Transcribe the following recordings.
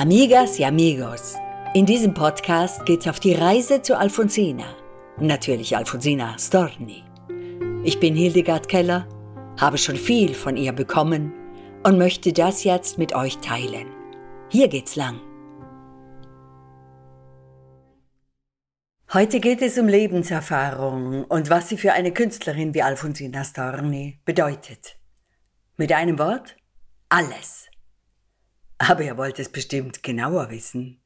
Amigas y amigos, in diesem Podcast geht's auf die Reise zu Alfonsina. Natürlich Alfonsina Storni. Ich bin Hildegard Keller, habe schon viel von ihr bekommen und möchte das jetzt mit euch teilen. Hier geht's lang. Heute geht es um Lebenserfahrung und was sie für eine Künstlerin wie Alfonsina Storni bedeutet. Mit einem Wort? Alles. Aber ihr wollt es bestimmt genauer wissen.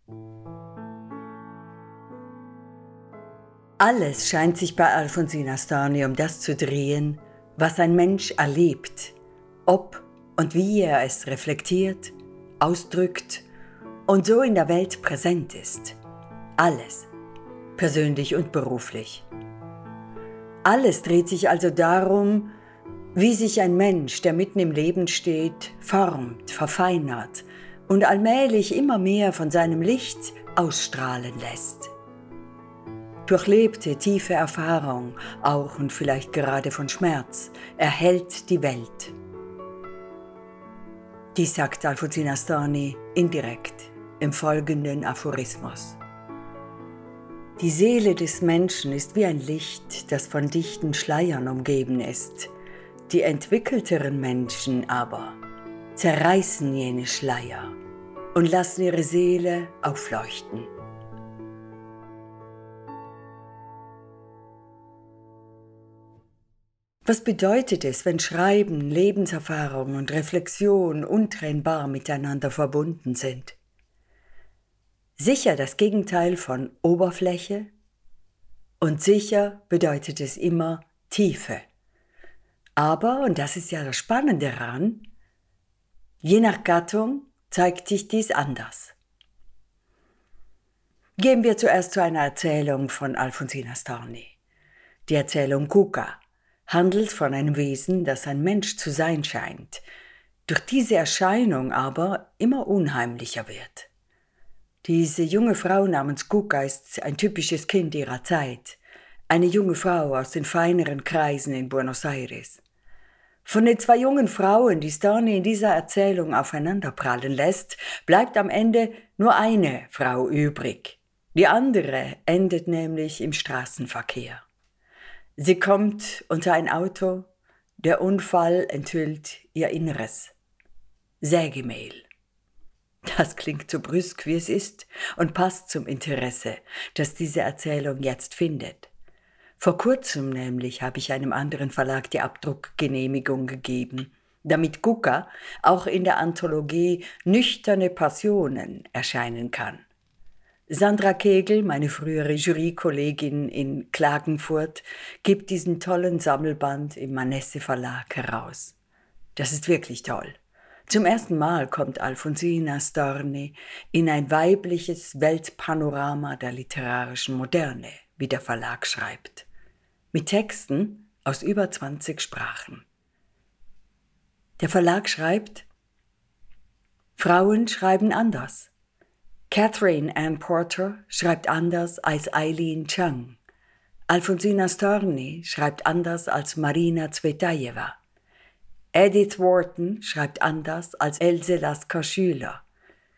Alles scheint sich bei Alfonsina Storni um das zu drehen, was ein Mensch erlebt, ob und wie er es reflektiert, ausdrückt und so in der Welt präsent ist. Alles, persönlich und beruflich. Alles dreht sich also darum, wie sich ein Mensch, der mitten im Leben steht, formt, verfeinert, und allmählich immer mehr von seinem Licht ausstrahlen lässt. Durchlebte tiefe Erfahrung, auch und vielleicht gerade von Schmerz, erhält die Welt. Dies sagt Alfonsina Storni indirekt im folgenden Aphorismus. Die Seele des Menschen ist wie ein Licht, das von dichten Schleiern umgeben ist. Die entwickelteren Menschen aber zerreißen jene Schleier und lassen ihre Seele aufleuchten. Was bedeutet es, wenn Schreiben, Lebenserfahrung und Reflexion untrennbar miteinander verbunden sind? Sicher das Gegenteil von Oberfläche und sicher bedeutet es immer Tiefe. Aber, und das ist ja das Spannende daran, Je nach Gattung zeigt sich dies anders. Gehen wir zuerst zu einer Erzählung von Alfonsina Storni. Die Erzählung Kuka handelt von einem Wesen, das ein Mensch zu sein scheint, durch diese Erscheinung aber immer unheimlicher wird. Diese junge Frau namens Kuka ist ein typisches Kind ihrer Zeit, eine junge Frau aus den feineren Kreisen in Buenos Aires. Von den zwei jungen Frauen, die Storni in dieser Erzählung aufeinanderprallen lässt, bleibt am Ende nur eine Frau übrig. Die andere endet nämlich im Straßenverkehr. Sie kommt unter ein Auto, der Unfall enthüllt ihr Inneres. Sägemehl. Das klingt so brüsk, wie es ist, und passt zum Interesse, das diese Erzählung jetzt findet. Vor kurzem nämlich habe ich einem anderen Verlag die Abdruckgenehmigung gegeben, damit Gucka auch in der Anthologie Nüchterne Passionen erscheinen kann. Sandra Kegel, meine frühere Jurykollegin in Klagenfurt, gibt diesen tollen Sammelband im Manesse Verlag heraus. Das ist wirklich toll. Zum ersten Mal kommt Alfonsina Storni in ein weibliches Weltpanorama der literarischen Moderne, wie der Verlag schreibt mit Texten aus über 20 Sprachen. Der Verlag schreibt, Frauen schreiben anders. Catherine Ann Porter schreibt anders als Eileen Chang. Alfonsina Storni schreibt anders als Marina Zvetajewa. Edith Wharton schreibt anders als Else Lasker Schüler.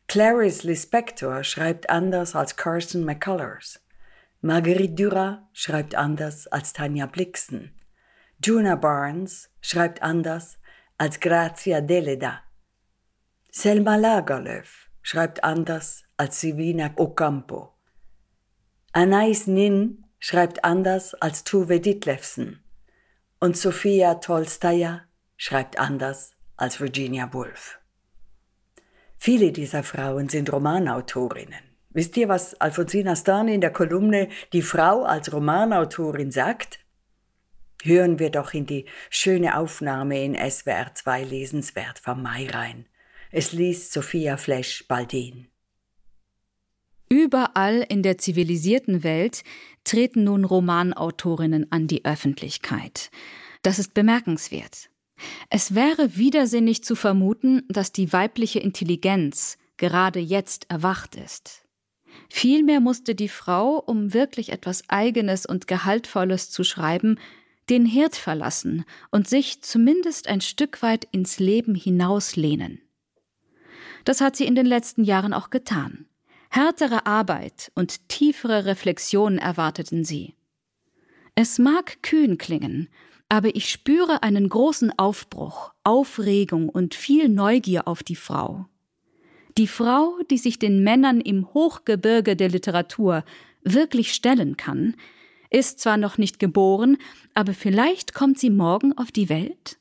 Clarice Lispector schreibt anders als Carson McCullers. Marguerite Duras schreibt anders als Tanja Blixen. Juna Barnes schreibt anders als Grazia Deleda. Selma Lagerlöf schreibt anders als Sivina Ocampo. Anais Nin schreibt anders als Tuve Ditlevsen. Und Sophia Tolstaja schreibt anders als Virginia Woolf. Viele dieser Frauen sind Romanautorinnen. Wisst ihr, was Alfonsina Stani in der Kolumne Die Frau als Romanautorin sagt? Hören wir doch in die schöne Aufnahme in SWR 2 lesenswert vom Mai rein. Es liest Sophia Flesch-Baldin. Überall in der zivilisierten Welt treten nun Romanautorinnen an die Öffentlichkeit. Das ist bemerkenswert. Es wäre widersinnig zu vermuten, dass die weibliche Intelligenz gerade jetzt erwacht ist. Vielmehr musste die Frau, um wirklich etwas Eigenes und Gehaltvolles zu schreiben, den Herd verlassen und sich zumindest ein Stück weit ins Leben hinauslehnen. Das hat sie in den letzten Jahren auch getan. Härtere Arbeit und tiefere Reflexionen erwarteten sie. Es mag kühn klingen, aber ich spüre einen großen Aufbruch, Aufregung und viel Neugier auf die Frau. Die Frau, die sich den Männern im Hochgebirge der Literatur wirklich stellen kann, ist zwar noch nicht geboren, aber vielleicht kommt sie morgen auf die Welt?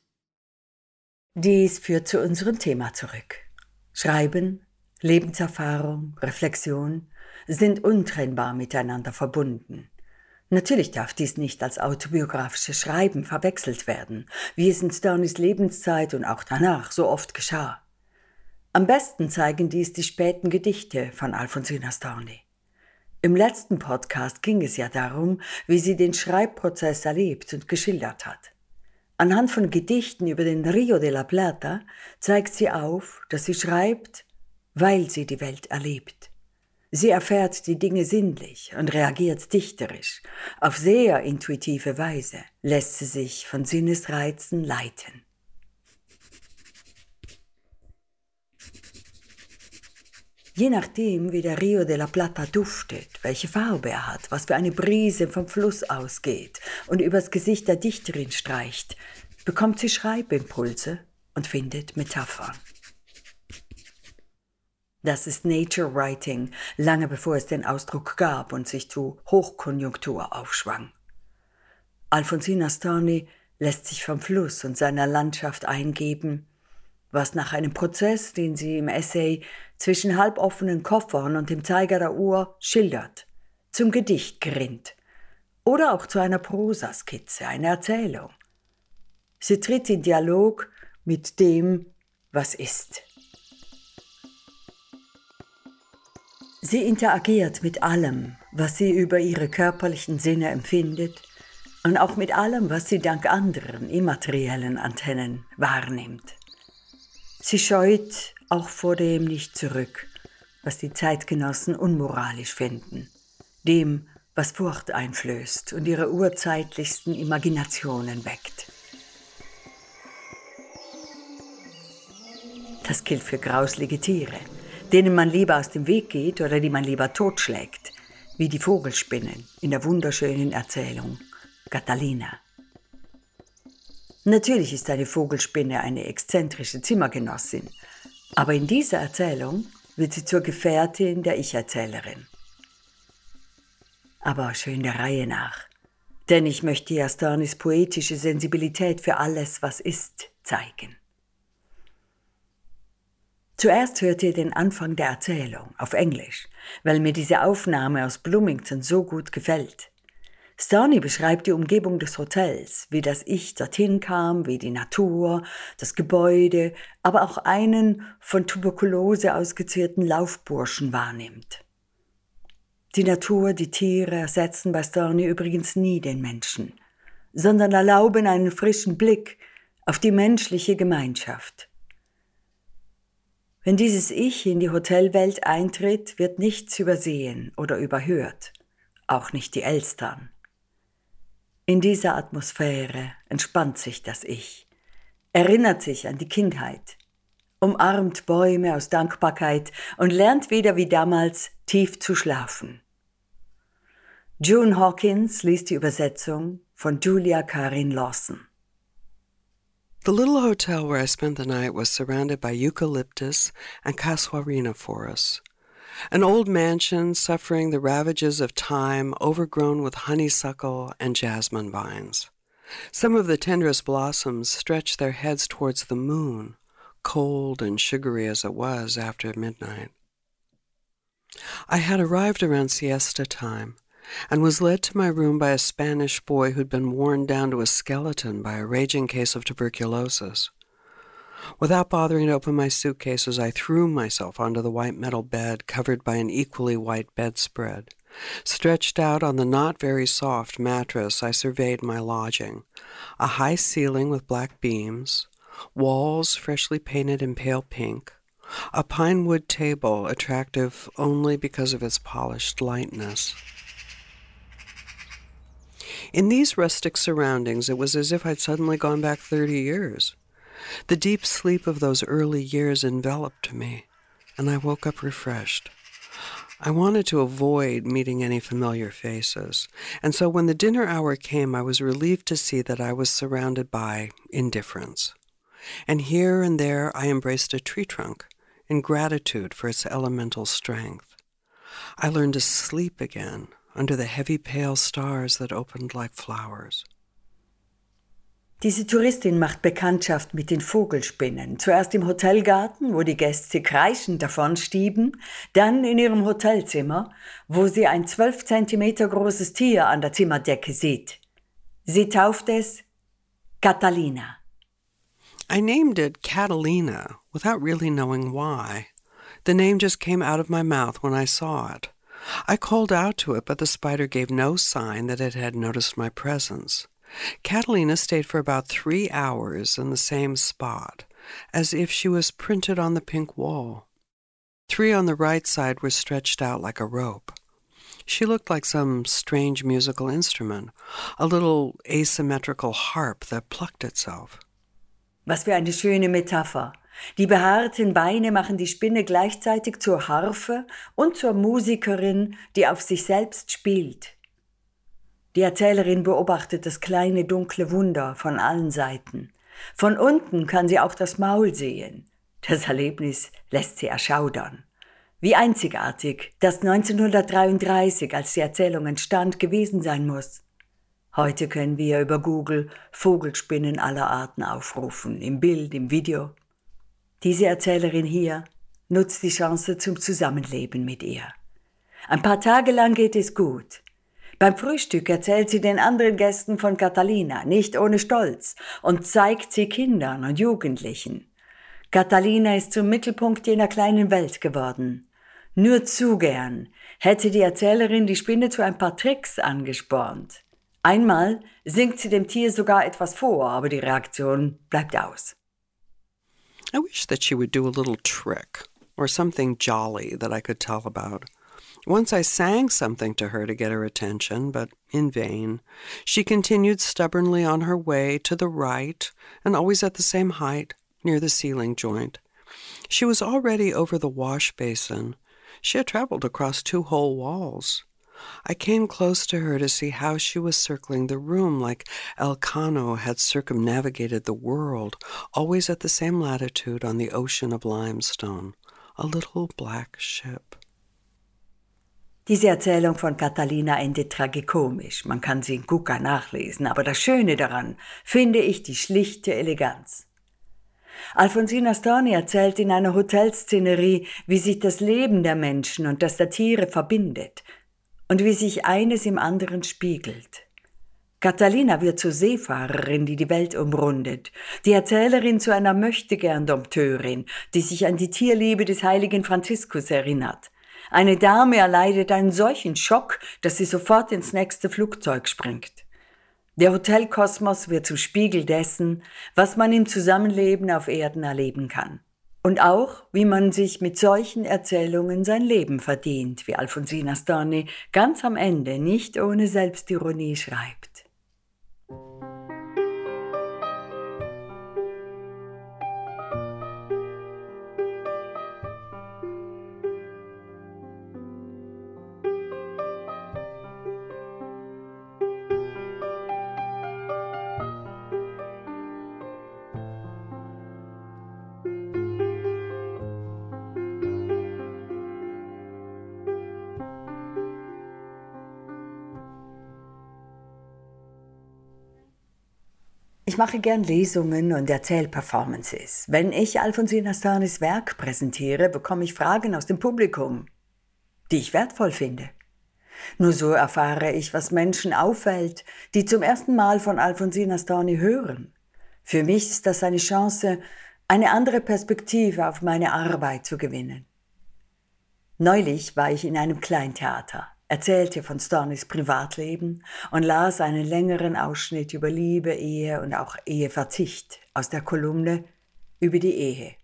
Dies führt zu unserem Thema zurück. Schreiben, Lebenserfahrung, Reflexion sind untrennbar miteinander verbunden. Natürlich darf dies nicht als autobiografisches Schreiben verwechselt werden, wie es in Sternis Lebenszeit und auch danach so oft geschah. Am besten zeigen dies die späten Gedichte von Alfonsina Storni. Im letzten Podcast ging es ja darum, wie sie den Schreibprozess erlebt und geschildert hat. Anhand von Gedichten über den Rio de la Plata zeigt sie auf, dass sie schreibt, weil sie die Welt erlebt. Sie erfährt die Dinge sinnlich und reagiert dichterisch. Auf sehr intuitive Weise lässt sie sich von Sinnesreizen leiten. Je nachdem, wie der Rio de la Plata duftet, welche Farbe er hat, was für eine Brise vom Fluss ausgeht und übers Gesicht der Dichterin streicht, bekommt sie Schreibimpulse und findet Metaphern. Das ist Nature Writing, lange bevor es den Ausdruck gab und sich zu Hochkonjunktur aufschwang. Alfonsina Storni lässt sich vom Fluss und seiner Landschaft eingeben, was nach einem Prozess, den sie im Essay zwischen halboffenen Koffern und dem Zeiger der Uhr schildert, zum Gedicht gerinnt oder auch zu einer Prosaskizze, einer Erzählung. Sie tritt in Dialog mit dem, was ist. Sie interagiert mit allem, was sie über ihre körperlichen Sinne empfindet und auch mit allem, was sie dank anderen immateriellen Antennen wahrnimmt. Sie scheut auch vor dem nicht zurück, was die Zeitgenossen unmoralisch finden, dem, was Furcht einflößt und ihre urzeitlichsten Imaginationen weckt. Das gilt für grauslige Tiere, denen man lieber aus dem Weg geht oder die man lieber totschlägt, wie die Vogelspinnen in der wunderschönen Erzählung Catalina. Natürlich ist eine Vogelspinne eine exzentrische Zimmergenossin, aber in dieser Erzählung wird sie zur Gefährtin der Ich-Erzählerin. Aber schön der Reihe nach, denn ich möchte ja Sternis poetische Sensibilität für alles, was ist, zeigen. Zuerst hört ihr den Anfang der Erzählung auf Englisch, weil mir diese Aufnahme aus Bloomington so gut gefällt. Stoney beschreibt die Umgebung des Hotels, wie das Ich dorthin kam, wie die Natur, das Gebäude, aber auch einen von Tuberkulose ausgezehrten Laufburschen wahrnimmt. Die Natur, die Tiere ersetzen bei Stoney übrigens nie den Menschen, sondern erlauben einen frischen Blick auf die menschliche Gemeinschaft. Wenn dieses Ich in die Hotelwelt eintritt, wird nichts übersehen oder überhört, auch nicht die Elstern. In dieser Atmosphäre entspannt sich das Ich, erinnert sich an die Kindheit, umarmt Bäume aus Dankbarkeit und lernt wieder wie damals tief zu schlafen. June Hawkins liest die Übersetzung von Julia Karin Lawson. The little hotel where I spent the night was surrounded by eucalyptus and casuarina forests. An old mansion suffering the ravages of time, overgrown with honeysuckle and jasmine vines. Some of the tenderest blossoms stretched their heads towards the moon, cold and sugary as it was after midnight. I had arrived around siesta time and was led to my room by a Spanish boy who'd been worn down to a skeleton by a raging case of tuberculosis. Without bothering to open my suitcases, I threw myself onto the white metal bed covered by an equally white bedspread. Stretched out on the not very soft mattress, I surveyed my lodging. A high ceiling with black beams, walls freshly painted in pale pink, a pine wood table attractive only because of its polished lightness. In these rustic surroundings, it was as if I'd suddenly gone back 30 years. The deep sleep of those early years enveloped me. and I woke up refreshed. I wanted to avoid meeting any familiar faces, and so when the dinner hour came, I was relieved to see that I was surrounded by indifference. And here and there I embraced a tree trunk in gratitude for its elemental strength. I learned to sleep again under the heavy pale stars that opened like flowers. Diese Touristin macht Bekanntschaft mit den Vogelspinnen. Zuerst im Hotelgarten, wo die Gäste kreischend davonstieben, dann in ihrem Hotelzimmer, wo sie ein zwölf Zentimeter großes Tier an der Zimmerdecke sieht. Sie tauft es Catalina. I named it Catalina without really knowing why. The name just came out of my mouth when I saw it. I called out to it, but the spider gave no sign that it had noticed my presence. Catalina stayed for about three hours in the same spot, as if she was printed on the pink wall. Three on the right side were stretched out like a rope. She looked like some strange musical instrument, a little asymmetrical harp that plucked itself. Was für eine schöne Metapher. Die behaarten Beine machen die Spinne gleichzeitig zur Harfe und zur Musikerin, die auf sich selbst spielt. Die Erzählerin beobachtet das kleine dunkle Wunder von allen Seiten. Von unten kann sie auch das Maul sehen. Das Erlebnis lässt sie erschaudern. Wie einzigartig das 1933, als die Erzählung entstand, gewesen sein muss. Heute können wir über Google Vogelspinnen aller Arten aufrufen, im Bild, im Video. Diese Erzählerin hier nutzt die Chance zum Zusammenleben mit ihr. Ein paar Tage lang geht es gut. Beim Frühstück erzählt sie den anderen Gästen von Catalina, nicht ohne Stolz, und zeigt sie Kindern und Jugendlichen. Catalina ist zum Mittelpunkt jener kleinen Welt geworden. Nur zu gern hätte die Erzählerin die Spinne zu ein paar Tricks angespornt. Einmal singt sie dem Tier sogar etwas vor, aber die Reaktion bleibt aus. I wish that she would do a little trick or something jolly that I could tell about. Once I sang something to her to get her attention, but in vain. She continued stubbornly on her way to the right, and always at the same height, near the ceiling joint. She was already over the wash basin. She had traveled across two whole walls. I came close to her to see how she was circling the room like Elcano had circumnavigated the world, always at the same latitude on the ocean of limestone, a little black ship. Diese Erzählung von Catalina endet tragikomisch. Man kann sie in Kuka nachlesen, aber das Schöne daran finde ich die schlichte Eleganz. Alfonsina Storni erzählt in einer Hotelszenerie, wie sich das Leben der Menschen und das der Tiere verbindet und wie sich eines im anderen spiegelt. Catalina wird zur Seefahrerin, die die Welt umrundet, die Erzählerin zu einer Möchtegern-Dompteurin, die sich an die Tierliebe des heiligen Franziskus erinnert, eine Dame erleidet einen solchen Schock, dass sie sofort ins nächste Flugzeug springt. Der Hotelkosmos wird zum Spiegel dessen, was man im Zusammenleben auf Erden erleben kann. Und auch, wie man sich mit solchen Erzählungen sein Leben verdient, wie Alfonsina Storni ganz am Ende nicht ohne Selbstironie schreibt. Ich mache gern Lesungen und Erzählperformances. Wenn ich Alfonsina Starnis Werk präsentiere, bekomme ich Fragen aus dem Publikum, die ich wertvoll finde. Nur so erfahre ich, was Menschen auffällt, die zum ersten Mal von Alfonsina Storni hören. Für mich ist das eine Chance, eine andere Perspektive auf meine Arbeit zu gewinnen. Neulich war ich in einem Kleintheater erzählte von Stornys Privatleben und las einen längeren Ausschnitt über Liebe, Ehe und auch Eheverzicht aus der Kolumne über die Ehe.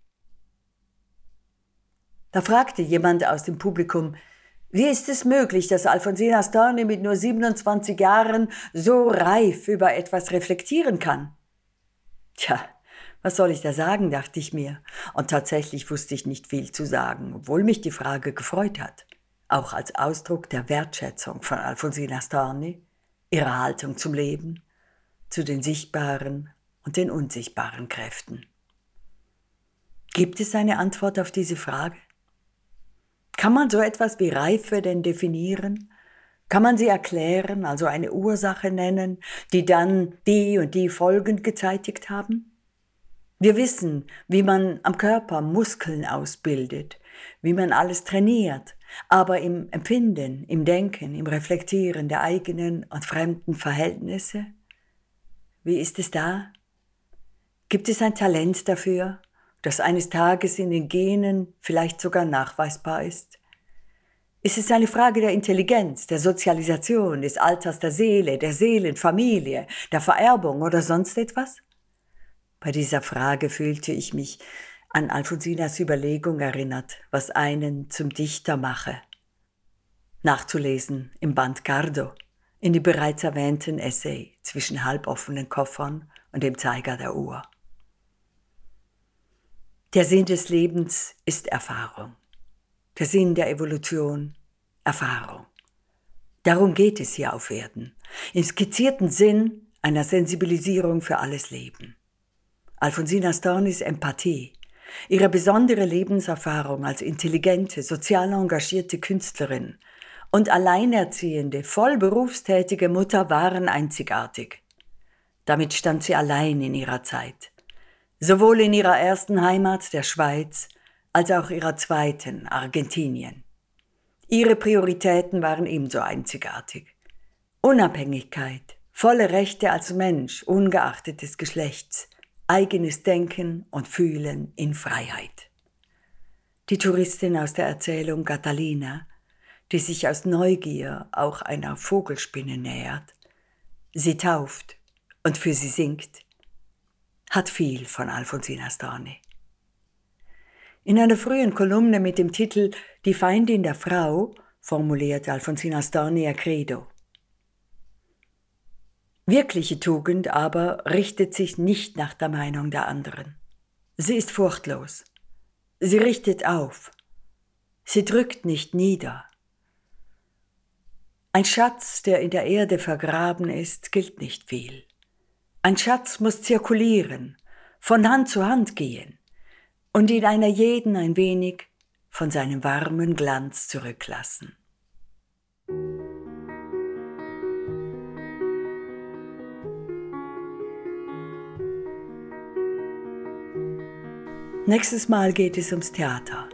Da fragte jemand aus dem Publikum, wie ist es möglich, dass Alfonsina Storni mit nur 27 Jahren so reif über etwas reflektieren kann? Tja, Was soll ich da sagen, dachte ich mir. Und tatsächlich wusste ich nicht viel zu sagen, obwohl mich die Frage gefreut hat. Auch als Ausdruck der Wertschätzung von Alfonsina Storni, ihrer Haltung zum Leben, zu den sichtbaren und den unsichtbaren Kräften. Gibt es eine Antwort auf diese Frage? Kann man so etwas wie Reife denn definieren? Kann man sie erklären, also eine Ursache nennen, die dann die und die Folgen gezeitigt haben? Wir wissen, wie man am Körper Muskeln ausbildet, wie man alles trainiert, aber im Empfinden, im Denken, im Reflektieren der eigenen und fremden Verhältnisse, wie ist es da? Gibt es ein Talent dafür, das eines Tages in den Genen vielleicht sogar nachweisbar ist? Ist es eine Frage der Intelligenz, der Sozialisation, des Alters der Seele, der Seelenfamilie, der Vererbung oder sonst etwas? Bei dieser Frage fühlte ich mich an Alfonsinas Überlegung erinnert, was einen zum Dichter mache. Nachzulesen im Band Cardo, in die bereits erwähnten Essay zwischen halboffenen Koffern und dem Zeiger der Uhr. Der Sinn des Lebens ist Erfahrung. Der Sinn der Evolution Erfahrung. Darum geht es hier auf Erden, im skizzierten Sinn einer Sensibilisierung für alles Leben. Alfonsina Stornis Empathie, ihre besondere Lebenserfahrung als intelligente, sozial engagierte Künstlerin und alleinerziehende, voll berufstätige Mutter waren einzigartig. Damit stand sie allein in ihrer Zeit, sowohl in ihrer ersten Heimat, der Schweiz, als auch ihrer zweiten, Argentinien. Ihre Prioritäten waren ebenso einzigartig. Unabhängigkeit, volle Rechte als Mensch, ungeachtet des Geschlechts, eigenes Denken und Fühlen in Freiheit. Die Touristin aus der Erzählung Catalina, die sich aus Neugier auch einer Vogelspinne nähert, sie tauft und für sie singt, hat viel von Alfonsina Storni. In einer frühen Kolumne mit dem Titel Die Feindin der Frau formuliert Alfonsina Storni ihr Credo. Wirkliche Tugend aber richtet sich nicht nach der Meinung der anderen. Sie ist furchtlos. Sie richtet auf. Sie drückt nicht nieder. Ein Schatz, der in der Erde vergraben ist, gilt nicht viel. Ein Schatz muss zirkulieren, von Hand zu Hand gehen und in einer jeden ein wenig von seinem warmen Glanz zurücklassen. Nächstes Mal geht es ums Theater.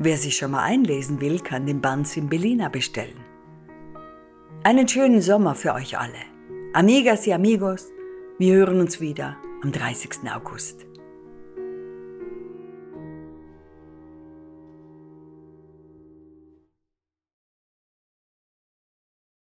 Wer sich schon mal einlesen will, kann den Band Simbelina bestellen. Einen schönen Sommer für euch alle. Amigas y amigos, wir hören uns wieder am 30. August.